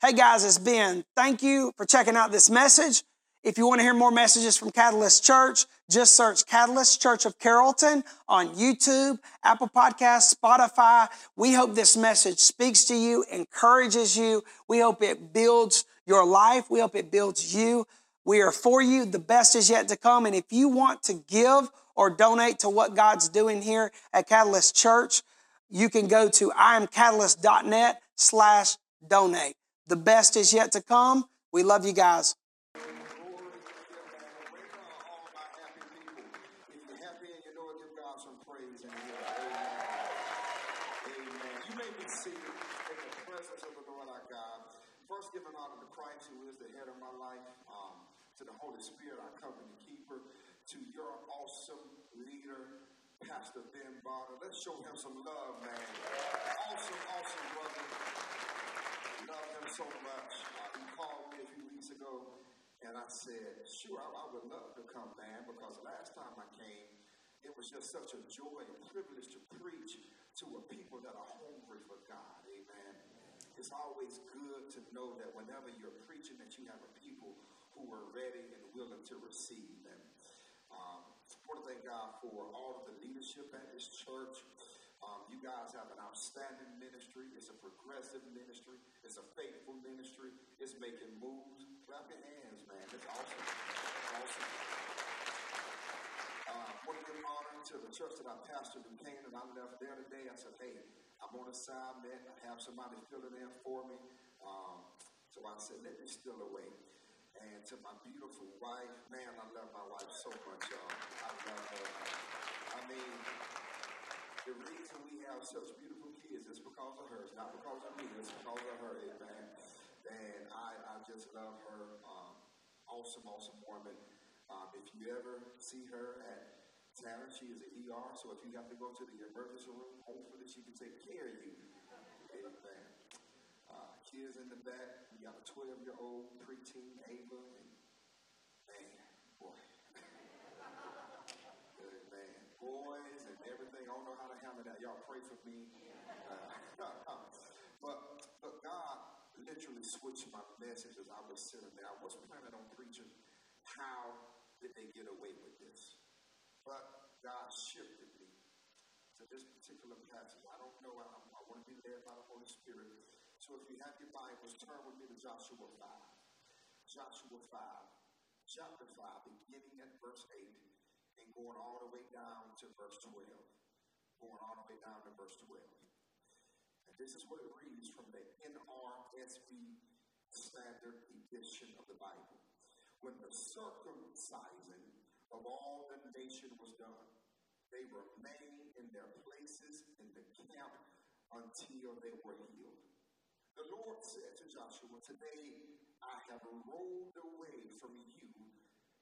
Hey guys, it's Ben. Thank you for checking out this message. If you want to hear more messages from Catalyst Church, just search Catalyst Church of Carrollton on YouTube, Apple Podcasts, Spotify. We hope this message speaks to you, encourages you. We hope it builds your life. We hope it builds you. We are for you. The best is yet to come. And if you want to give or donate to what God's doing here at Catalyst Church, you can go to imcatalyst.net slash donate. The best is yet to come. We love you guys. First, honor to Christ, who is the head of my life, um, to the Holy Spirit, our covenant keeper, to your awesome leader, Pastor Ben Barter. Let's show him some love, man. Awesome, awesome brother. Love him so much. He called me a few weeks ago, and I said, sure, I, I would love to come, man, because last time I came, it was just such a joy and privilege to preach to a people that are hungry for God. Amen. It's always good to know that whenever you're preaching, that you have a people who are ready and willing to receive them. Um, I want to thank God for all of the leadership at this church. Um, you guys have an outstanding ministry. It's a progressive ministry. It's a faithful ministry. It's making moves. Clap your hands, man. It's awesome. It's awesome. Uh, want to give honor to the church that I pastored in Canaan. I left there today. I said, hey, I'm on assignment. I have somebody filling in for me. Um, so I said, let me steal away. And to my beautiful wife, man, I love my wife so much, y'all. I love her. I mean, the reason we have such beautiful kids is because of her. It's not because of me. It's because of her, amen. And I, I just love her. Um, awesome, awesome woman. Um, if you ever see her at Tanner, she is an ER, so if you have to go to the emergency room, hopefully she can take care of you. Amen kids in the back. We got a 12 year old preteen, Ava, and man, boy. Good man. Boys and everything. I don't know how to handle that. Y'all pray for me. Uh, but, but God literally switched my message as I was sitting there. I was planning on preaching how did they get away with this? But God shifted me to this particular passage. I don't know. I, I want to be led by the Holy Spirit. So if you have your Bibles, turn with me to Joshua 5. Joshua 5, chapter 5, beginning at verse 8 and going all the way down to verse 12. Going all the way down to verse 12. And this is what it reads from the NRSV Standard Edition of the Bible. When the circumcising of all the nation was done, they remained in their places in the camp until they were healed. The Lord said to Joshua, Today I have rolled away from you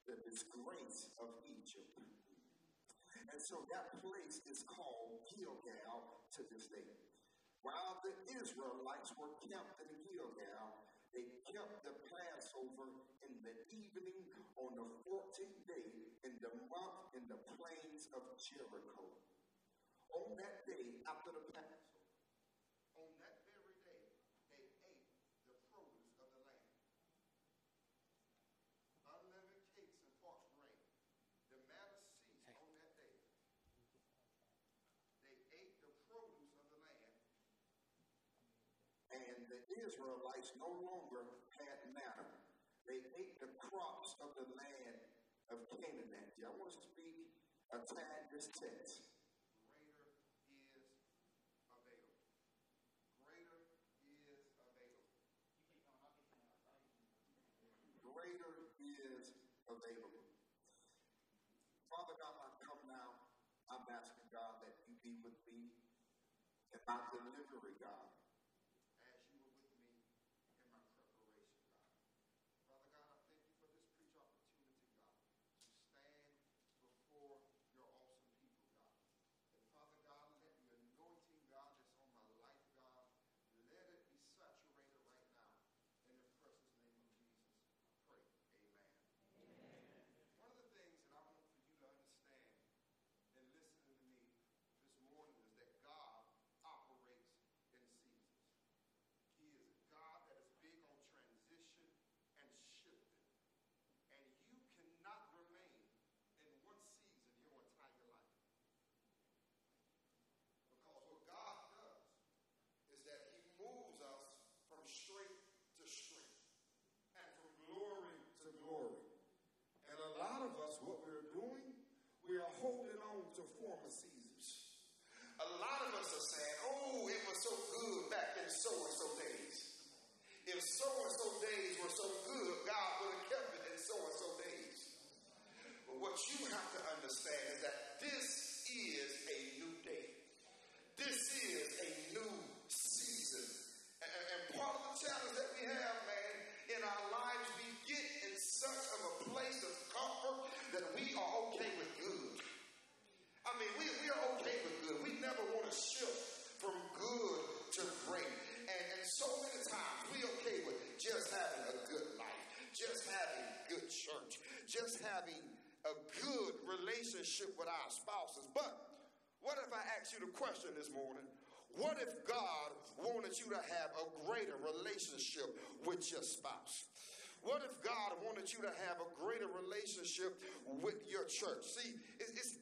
the disgrace of Egypt. And so that place is called Gilgal to this day. While the Israelites were camped in Gilgal, they kept the Passover in the evening on the 14th day in the month in the plains of Jericho. On that day after the Passover, Israelites no longer had manna. They ate the crops of the land of Canaan. I want to speak a tad this text. Greater is available. Greater is available. Greater is available father God, I come now. I'm asking God that you be with me and my delivery, God. so and so days. If so and so days were so good, God would have kept it in so and so days. But what you have to understand is that this is a you the question this morning what if God wanted you to have a greater relationship with your spouse? What if God wanted you to have a greater relationship with your church? See, it's,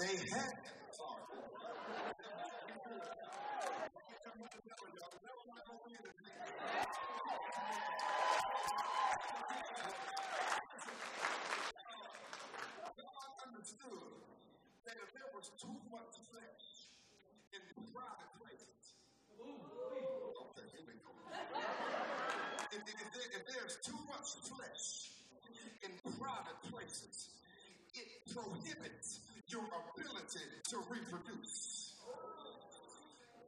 they had. God understood that if there was too much flesh in private places, okay, here we go. If, there, if there's too much flesh in private places, it prohibits your ability to reproduce.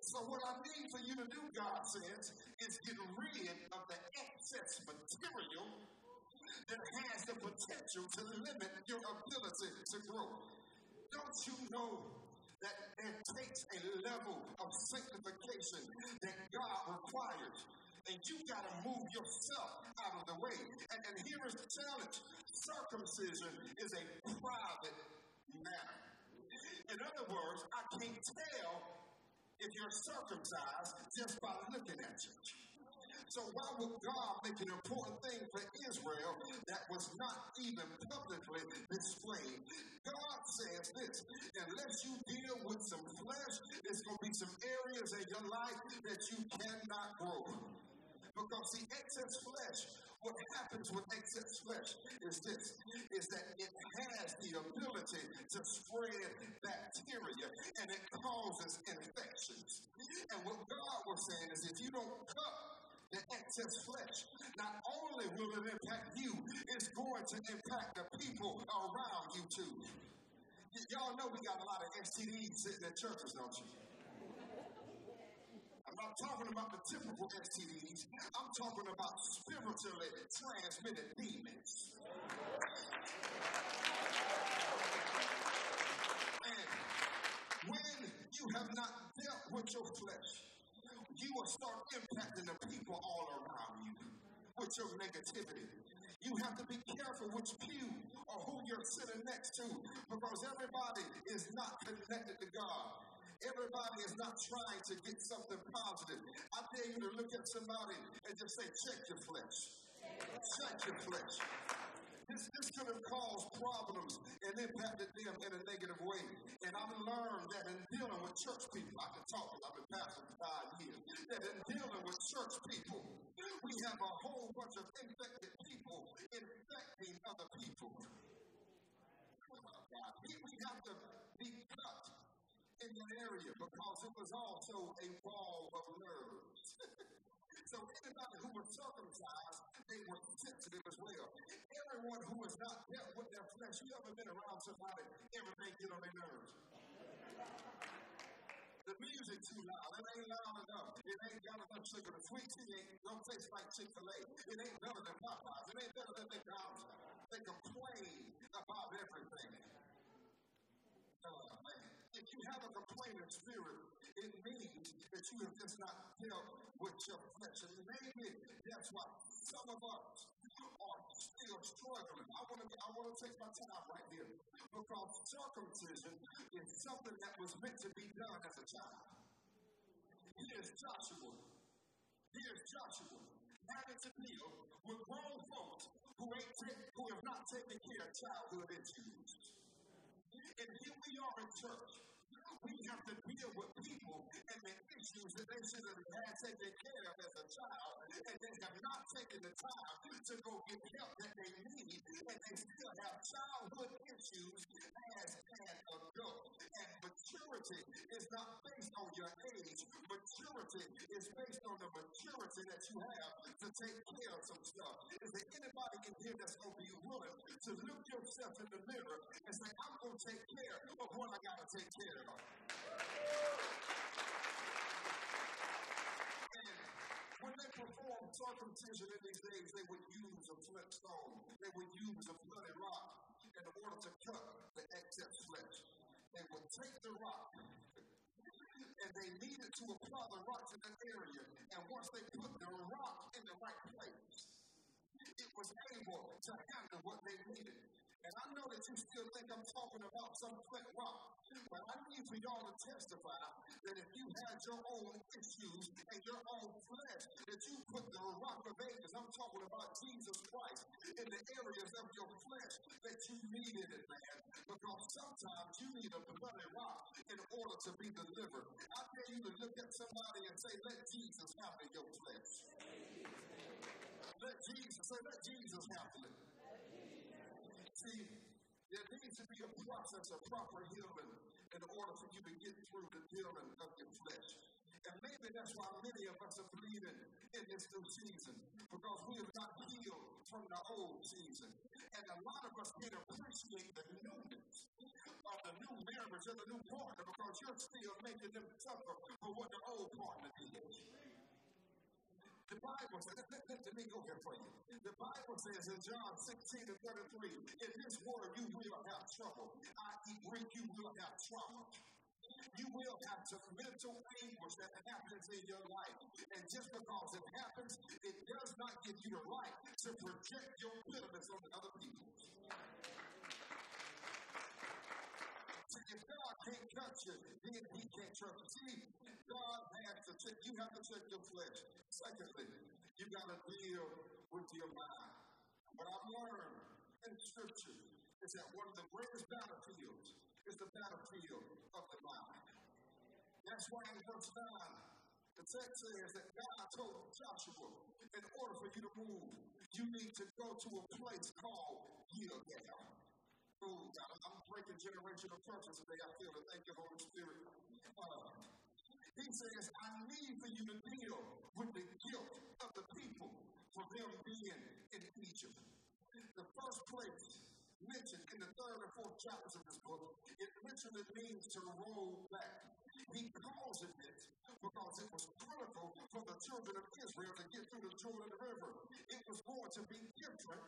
So what I need for you to do, God says, is get rid of the excess material that has the potential to limit your ability to grow. Don't you know that it takes a level of sanctification that God requires? And you got to move yourself out of the way. And, and here is the challenge circumcision is a private In other words, I can't tell if you're circumcised just by looking at you. So why would God make an important thing for Israel that was not even publicly displayed? God says this, unless you deal with some flesh, there's going to be some areas in your life that you cannot grow. Because the excess flesh, what happens with excess flesh is this, is that it has the ability to spread bacteria and it causes infections. And what God was saying is if you don't cut the excess flesh, not only will it impact you, it's going to impact the people around you too. Y- y'all know we got a lot of STDs sitting in churches, don't you? I'm not talking about the typical STDs. I'm talking about spiritually transmitted demons. And when you have not dealt with your flesh, you will start impacting the people all around you with your negativity. You have to be careful which pew or who you're sitting next to because everybody is not connected to God. Everybody is not trying to get something positive. I dare you to look at somebody and just say, check your flesh. Check your flesh. This, this could have caused problems and impacted them in a negative way. And I've learned that in dealing with church people, I can talk, I've been pastor for five years, that in dealing with church people, we have a whole bunch of infected people infecting other people. We, we have to be cut in that area because it was also a wall of nerves. so anybody who was circumcised, they were sensitive as well. Everyone who has not dealt with their flesh, you ever been around somebody, everything get on their nerves. The music too loud. It ain't loud enough. It ain't got enough sugar. The sweet tea ain't don't taste like Chick-fil-A. It ain't better than Popeyes. It ain't better than McDonald's. They complain about everything. If you have a complaining spirit, it means that you have just not dealt with your flesh. And maybe that's why some of us are still struggling. I want to I want to take my time right here because circumcision is something that was meant to be done as a child. Here's Joshua. Here's Joshua having to deal with grown folks who ain't ta- who have not taken care of childhood issues. And here we are in church We have to deal with people and the issues that they should have had taken care of as a child, and they have not taken the time to go get help that they need, and they still have childhood issues as an adult. And maturity is not based on your age. Maturity is based on the maturity that you have to take care of some stuff. Is there anybody in here that's going to be willing to look yourself in the mirror and say, I'm going to take care of what I got to take care of? When they performed circumcision in these days, they would use a flint stone. They would use a bloody rock in order to cut the excess flesh. They would take the rock and they needed to apply the rock to that area. And once they put the rock in the right place, it was able to handle what they needed. And I know that you still think I'm talking about some flint rock, but I need for y'all to testify that if you had your own issues and your own flesh, that you put the rock of ages, I'm talking about Jesus Christ, in the areas of your flesh that you needed it, man. Because sometimes you need a bloody rock in order to be delivered. I dare you to look at somebody and say, let Jesus handle your flesh. Let Jesus, say, let Jesus handle it. There needs to be a process of proper healing in order for you to get through the healing of your flesh. And maybe that's why many of us are bleeding in this new season, because we have not healed from the old season. And a lot of us can't appreciate the newness of the new marriage of the new partner because you're still making them suffer for what the old partner did. The Bible says, let, me go here for you. The Bible says in John 16 and 33, in this world you will have trouble. I.e., Greek, you will have trouble. You will have some mental anguish that happens in your life. And just because it happens, it does not give you the right to project your bitterness on other people. If God can't touch you, then He can't trust you. See, God has to check, you have to check your flesh. Secondly, you got to deal with your mind. What I've learned in Scripture is that one of the greatest battlefields is the battlefield of the mind. That's why in verse 9, the text says that God told Joshua, in order for you to move, you need to go to a place called Gilgal. Oh, God, I'm breaking generational curses today. I feel it. Thank you, Holy Spirit. Uh, he says, I need for you to deal with the guilt of the people for them being in Egypt. The first place mentioned in the third and fourth chapters of this book, it literally means to roll back. He calls it this because it was critical for the children of Israel to get through the Jordan River. It was going to be different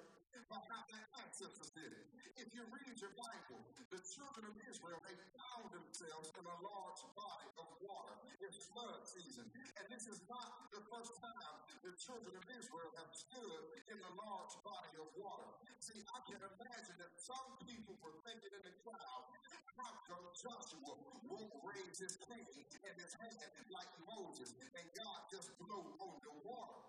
from how their ancestors did it. If you read your Bible, the children of Israel, they found themselves in a large body of water. It's flood season. And this is not the first time the children of Israel have stood in a large body of water. See, I can imagine that some people were thinking in the crowd, how Joshua won't raise his cane and his hand like Moses, and God just blow on the water?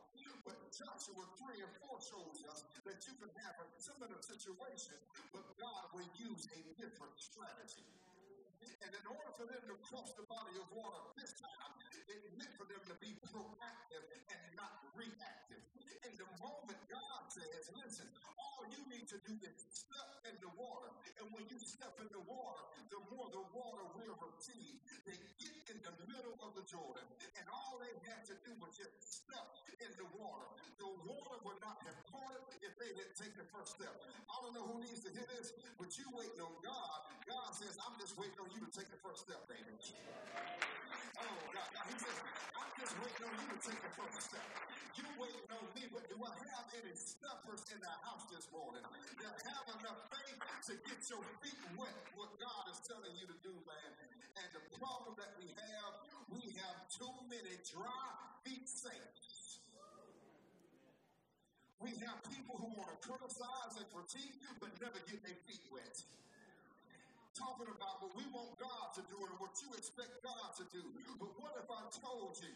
Joshua 3 and 4 shows us that you can have a similar situation, but God will use a different strategy. And in order for them to cross the body of water this time, it meant for them to be proactive and not reactive. And the moment God says, listen, you need to do is step in the water. And when you step in the water, the more the water will recede. They get in the middle of the Jordan, and all they had to do was just step in the water. The water would not have parted if they didn't take the first step. I don't know who needs to hear this, but you waiting on God. God says, I'm just waiting on you to take the first step, baby. Oh, God. He says, I'm just waiting on you to take the first step. You waiting on me, but do I have any steppers in the house this morning that have enough faith to get your feet wet? What God is telling you to do, man. And the problem that we have, we have too many dry feet saints. We have people who want to criticize and critique, but never get their feet wet talking about what we want God to do and what you expect God to do. But what if I told you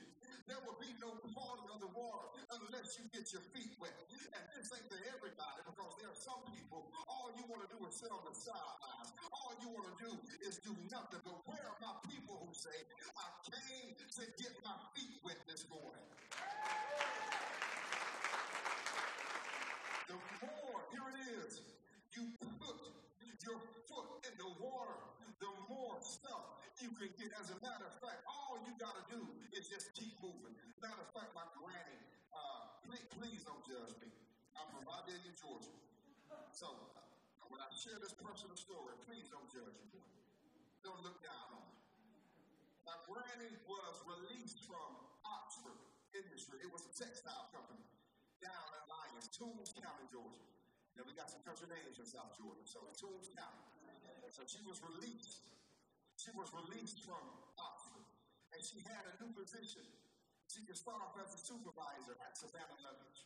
there will be no parting of the water unless you get your feet wet? And this ain't to everybody because there are some people, all you want want to do is sit on the sidelines. All you want to do is do nothing. But where are my people who say, I came to get my feet wet this morning? The more, here it is, you put your foot in the water, the more stuff you can get. As a matter of fact, all you got to do is just keep moving. Matter of fact, my granny, uh, please, please don't judge me. I'm from Vidalia, Georgia. So, when I share this personal story, please don't judge me. Don't look down on me. My granny was released from Oxford Industry. It was a textile company down in Lyons, Toombs County, Georgia. Now we got some country names in South Georgia, so Toombs County. So she was released. She was released from Oxford, and she had a new position. She could start off as a supervisor at Savannah Luggage.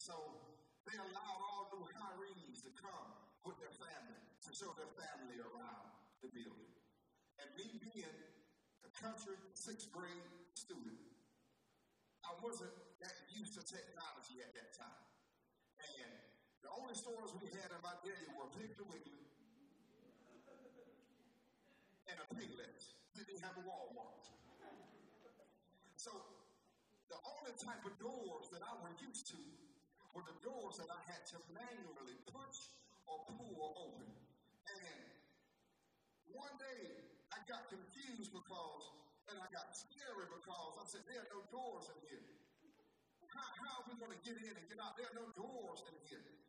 So they allowed all new hirees to come with their family to show their family around the building. And me being a country sixth grade student, I wasn't that used to technology at that time. And the only stores we had my day were Piggly Wiggly and a Payless. We didn't have a Walmart. So the only type of doors that I were used to were the doors that I had to manually push or pull open. And one day I got confused because and I got scary because I said, there are no doors in here. How, how are we going to get in and get out? There are no doors in here.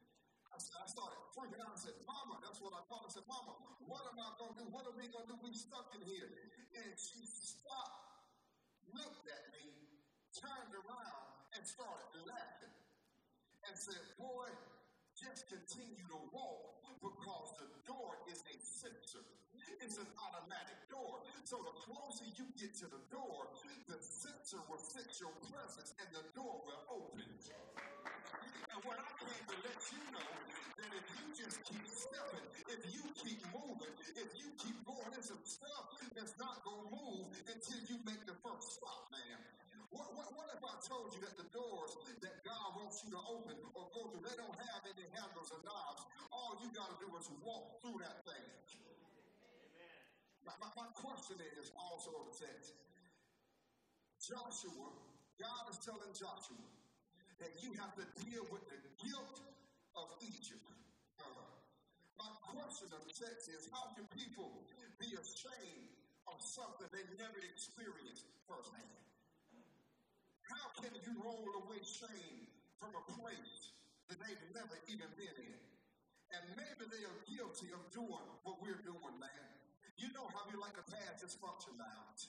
I, said, I started freaking out. I said, Mama, that's what I called. I said, Mama, what am I going to do? What are we going to do? We stuck in here. And she stopped, looked at me, turned around, and started laughing. And said, Boy, just continue to walk because the door is a sensor. It's an automatic door. So the closer you get to the door, the sensor will sense your presence and the door will open. And what I came to let you know that if you just keep stepping, if you keep moving, if you keep going, there's some stuff that's not going to move until you make the first stop, man. What, what, what if I told you that the doors that God wants you to open or go through, they don't have any handles or knobs. All you got to do is walk through that thing. My, my, my question is also the text. Joshua, God is telling Joshua that you have to deal with the guilt of Egypt. Uh, my question of sex is how can people be ashamed of something they never experienced firsthand? How can you roll away shame from a place that they've never even been in? And maybe they are guilty of doing what we're doing, man. You know how you like to pass dysfunction out.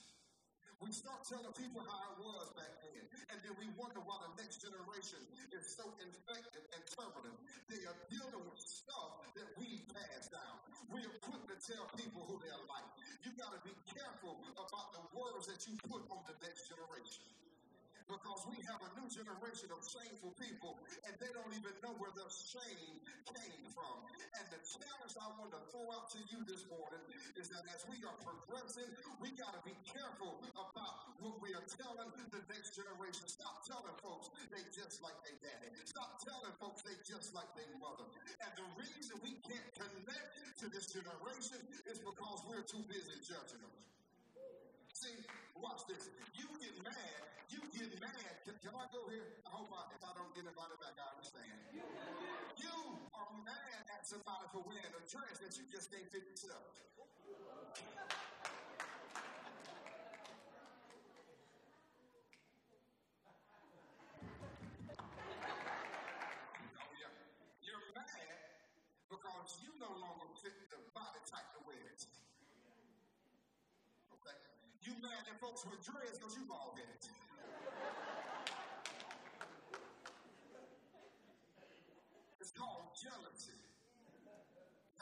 We start telling people how it was back then, and then we wonder why the next generation is so infected and turbulent. They are dealing with stuff that we passed down. We are quick to tell people who they're like. You got to be careful about the words that you put on the next generation have a new generation of shameful people and they don't even know where the shame came from. And the challenge I want to throw out to you this morning is that as we are progressing, we got to be careful about what we are telling the next generation. Stop telling folks they just like their daddy. Stop telling folks they just like their mother. And the reason we can't connect to this generation is because we're too busy judging them. See, watch this. You get mad. You get mad. Can, can I go here? I hope I, if I don't get invited back, I understand. You are mad at somebody for wearing a dress that you just can't fit yourself. You're mad because you no longer fit the body type to wear it. Okay? Folks with dreads because you bald headed. It's called jealousy.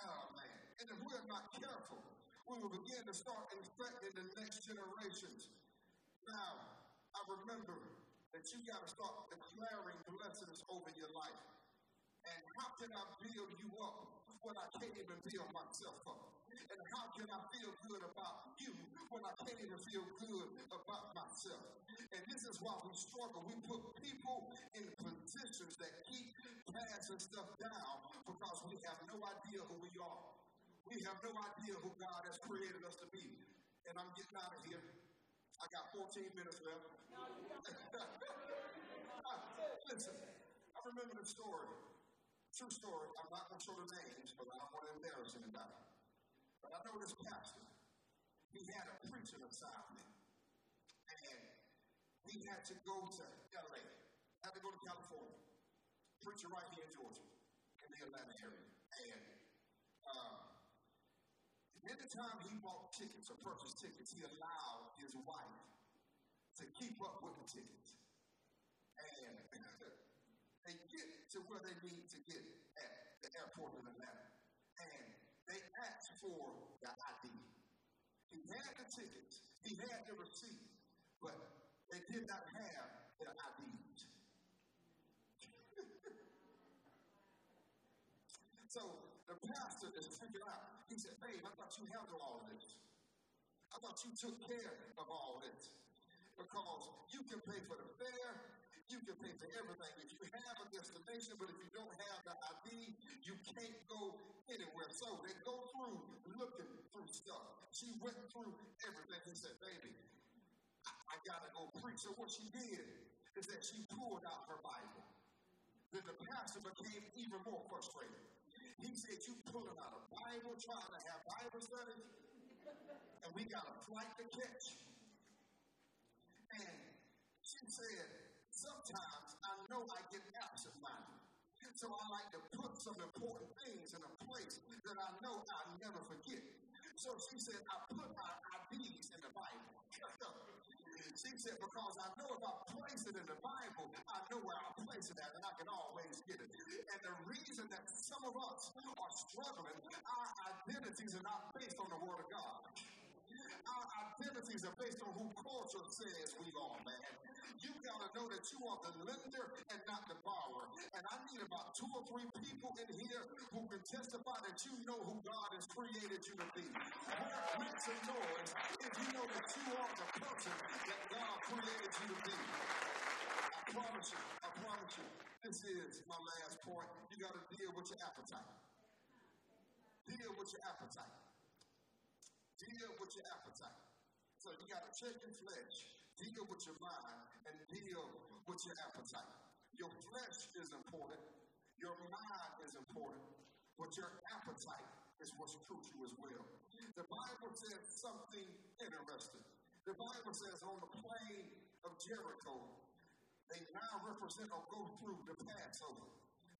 Oh man. And if we're not careful, we will begin to start infecting the next generations. Now, I remember that you got to start declaring blessings over your life. And how can I build you up when I can't even build myself up? And how can I feel good about you when I can't even feel good about myself? And this is why we struggle. We put people in positions that keep passing stuff down because we have no idea who we are. We have no idea who God has created us to be. And I'm getting out of here. I got 14 minutes left. Listen, I remember the story. True story. I'm not going to show the names, but I don't want to embarrass anybody. But I know this pastor. He had a preaching assignment. And he had to go to LA, had to go to California. Preacher right here in Georgia, in the Atlanta area. And uh, anytime he bought tickets or purchased tickets, he allowed his wife to keep up with the tickets. And they get to where they need to get at the airport in Atlanta. For the ID. He had the tickets, he had the receipt, but they did not have their IDs. so the pastor is freaking out. He said, Babe, I thought you handled all of this. I thought you took care of all this. Because you can pay for the fare, you can pay for everything. If you have a destination, but if you don't have the ID, you can't go anywhere. So they go through looking through stuff. She went through everything. He said, Baby, I, I gotta go preach. So what she did is that she pulled out her Bible. Then the pastor became even more frustrated. He said, You pulling out a Bible, trying to have Bible study, and we got a flight to catch. And she said, Sometimes I know I get absent minded. So I like to put some important things in a place that I know I'll never forget. So she said, I put my IDs in the Bible. She said, because I know if I place it in the Bible, I know where I'll place it at, and I can always get it. And the reason that some of us are struggling, our identities are not based on the Word of God. Our identities are based on who culture says we are, man. You gotta know that you are the lender and not the borrower. And I need about two or three people in here who can testify that you know who God has created you to be. Make some noise if you know that you are the person that God created you to be. I promise you, I promise you, this is my last point. You gotta deal with your appetite. Deal with your appetite. Deal with your appetite. So you got to check your flesh, deal with your mind, and deal with your appetite. Your flesh is important, your mind is important, but your appetite is what's crucial as well. The Bible says something interesting. The Bible says on the plain of Jericho, they now represent or go through the Passover.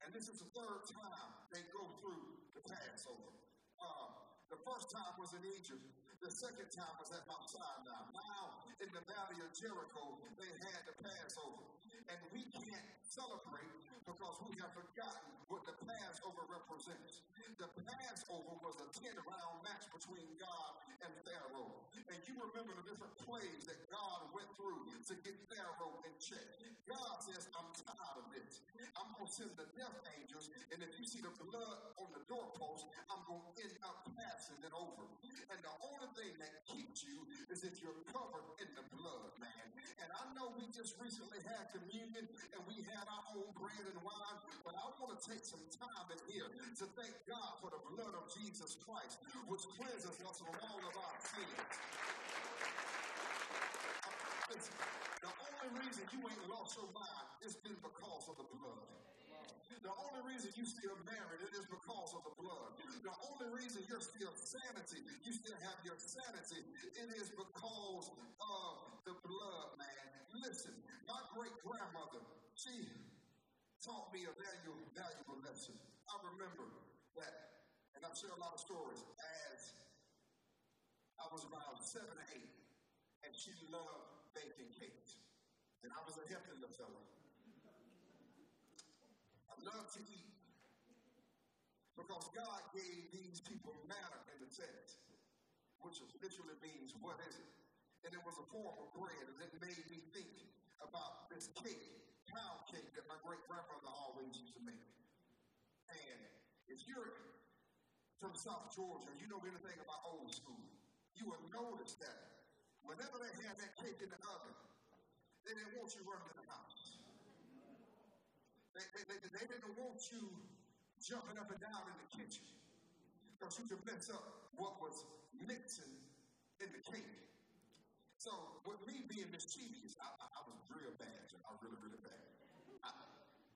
And this is the third time they go through the Passover. Uh, the first time was in Egypt. The second time was at Mount Sinai. Now, in the valley of Jericho, they had the Passover. And we can't celebrate because we have forgotten what the Passover represents. The Passover was a 10 round match between God and Pharaoh. And you remember the different plays that God went through to get Pharaoh in check. God says, I'm tired of this. I'm going to send the death angels, and if you see the blood on the doorpost, I'm going to end up passing it over. And the only thing that keeps you is if you're covered in the blood, man. And I know we just recently had communion and we had our own bread and wine, but I want to take some time in here to thank God for the blood of Jesus Christ, which cleanses us from all of our sins. The only reason you ain't lost your mind is because of the blood. The only reason you still married it is because of the blood. The only reason you're still sanity, you still have your sanity, it is because of the blood, man. Listen, my great grandmother, she taught me a valuable, valuable lesson. I remember that, and I share a lot of stories, as I was around seven or eight, and she loved baking cakes. And I was a hefty little fellow I love to eat. Because God gave these people manna in the text, which literally means, what is it? And it was a form of bread, and it made me think about this cake, pound cake that my great grandmother always used to make. And if you're from South Georgia, you know anything about old school, you will notice that whenever they have that cake in the oven, they didn't want you running in the house. They, they, they, they didn't want you jumping up and down in the kitchen because you could mess up what was mixing in the cake. So, with me being mischievous, I, I, I was real bad. I was really, really bad. I,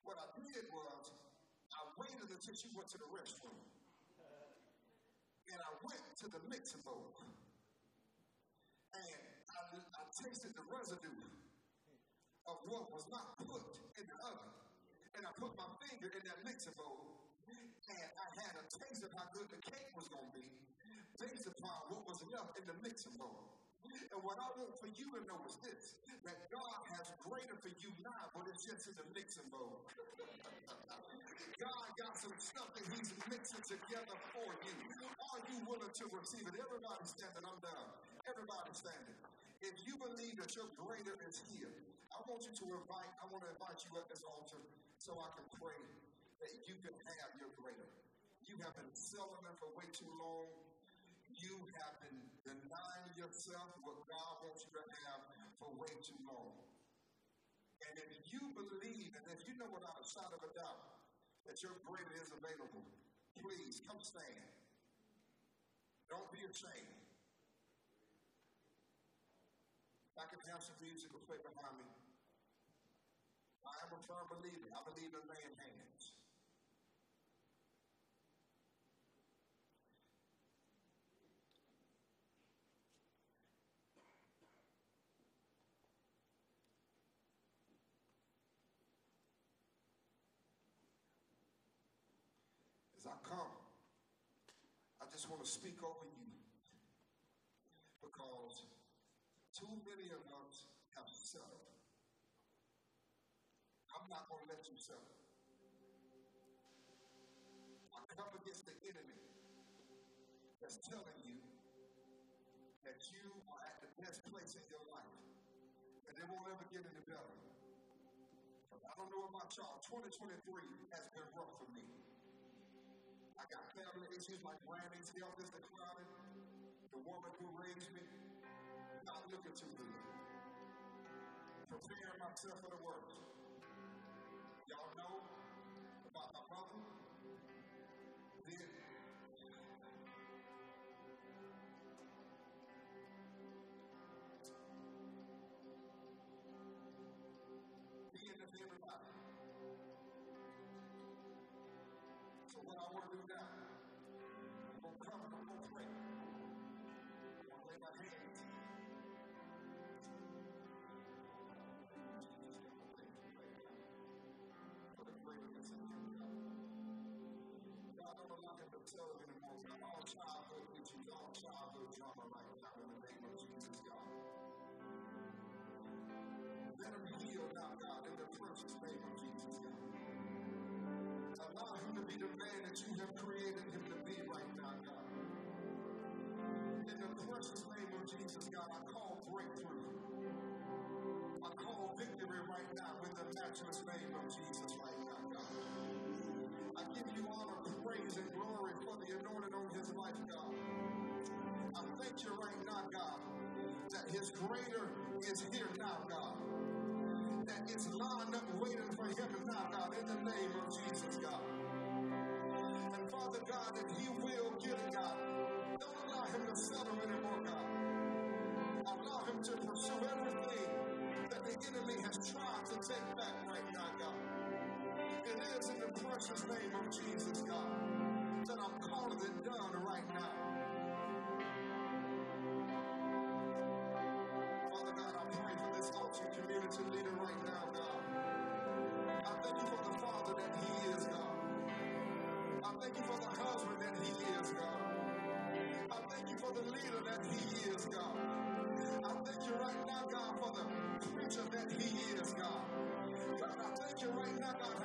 what I did was, I waited until she went to the restroom. And I went to the mixing bowl. Tasted the residue of what was not put in the oven. And I put my finger in that mixing bowl. And I had a taste of how good the cake was going to be based upon what was left in the mixing bowl. And what I want for you to know is this that God has greater for you now, but it's just in the mixing bowl. God got some stuff that He's mixing together for you. Are you willing to receive it? Everybody standing, I'm done. Everybody standing. If you believe that your greater is here, I want you to invite, I want to invite you at this altar so I can pray that you can have your greater. You have been selling it for way too long you have been denying yourself what God wants you to have for way too long. And if you believe, and if you know without a shadow of a doubt that your greater is available, please come stand. Don't be ashamed. I can have some music play behind me. I am a firm believer. I believe in man's hands. As I come, I just want to speak over you because too many of us have settled. I'm not going to let you settle. I come against the enemy that's telling you that you are at the best place in your life and it won't ever get any better. I don't know about y'all. 2023 has been rough for me. I got family issues like Brandon's health is declining. The woman who raised me, not looking too good. Preparing myself for the worst. Y'all know about my brother? Then. So what I want to do now. I'm going to come and I'm going allow him to tell anymore. God, all childhood issues, all childhood drama right now in the name of Jesus, God. Let him heal now, God, in the precious name of Jesus, God. Allow him to be the man that you have created him to be right now, God. In the precious name of Jesus, God, I call breakthrough. I call victory right now in the matchless name of Jesus right now, give you honor, praise, and glory for the anointing on his life, God. I thank you right now, God, that his greater is here now, God that is lined up waiting for him now, God, in the name of Jesus, God. And Father God, that he will get it, God. Don't allow him to settle anymore, God. Allow him to pursue everything that the enemy has tried to take back the precious name of Jesus, God, that I'm calling it done right now. Father God, I pray for this altar community leader right now, God. I thank you for the father that he is, God. I thank you for the husband that he is, God. I thank you for the leader that he is, God. I thank you right now, God, for the preacher that he is, God. God, I thank you right now, God,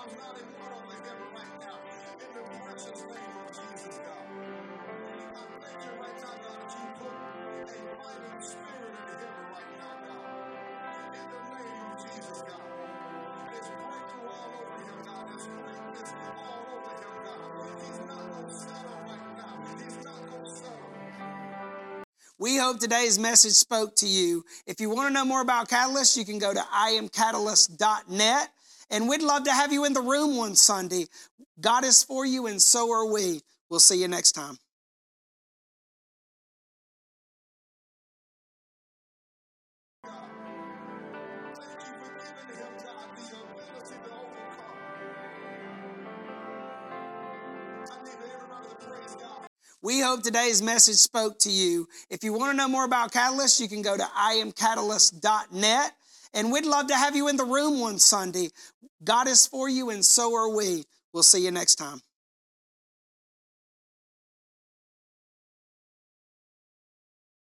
I'm not in front of right now. In the precious name of Jesus, God. I thank you right now, God, that you put a spirit in him right now, God. In the name of Jesus, God. Breakthrough all over him, God. Greatness all over him, God. He's not right now. He's not. We hope today's message spoke to you. If you want to know more about Catalyst, you can go to iamcatalyst.net and we'd love to have you in the room one Sunday. God is for you, and so are we. We'll see you next time. We hope today's message spoke to you. If you want to know more about Catalyst, you can go to iamcatalyst.net. And we'd love to have you in the room one Sunday. God is for you, and so are we. We'll see you next time.